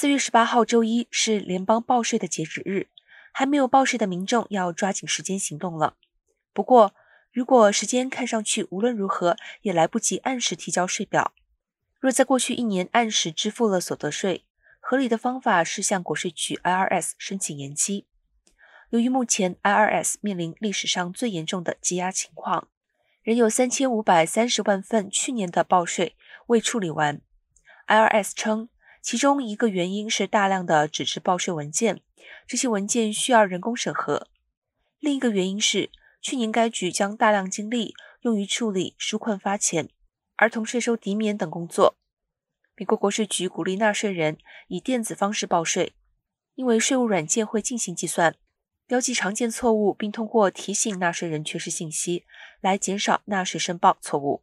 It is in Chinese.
四月十八号周一是联邦报税的截止日，还没有报税的民众要抓紧时间行动了。不过，如果时间看上去无论如何也来不及按时提交税表，若在过去一年按时支付了所得税，合理的方法是向国税局 IRS 申请延期。由于目前 IRS 面临历史上最严重的积压情况，仍有三千五百三十万份去年的报税未处理完。IRS 称。其中一个原因是大量的纸质报税文件，这些文件需要人工审核；另一个原因是去年该局将大量精力用于处理纾困发钱、儿童税收抵免等工作。美国国税局鼓励纳税人以电子方式报税，因为税务软件会进行计算，标记常见错误，并通过提醒纳税人缺失信息来减少纳税申报错误。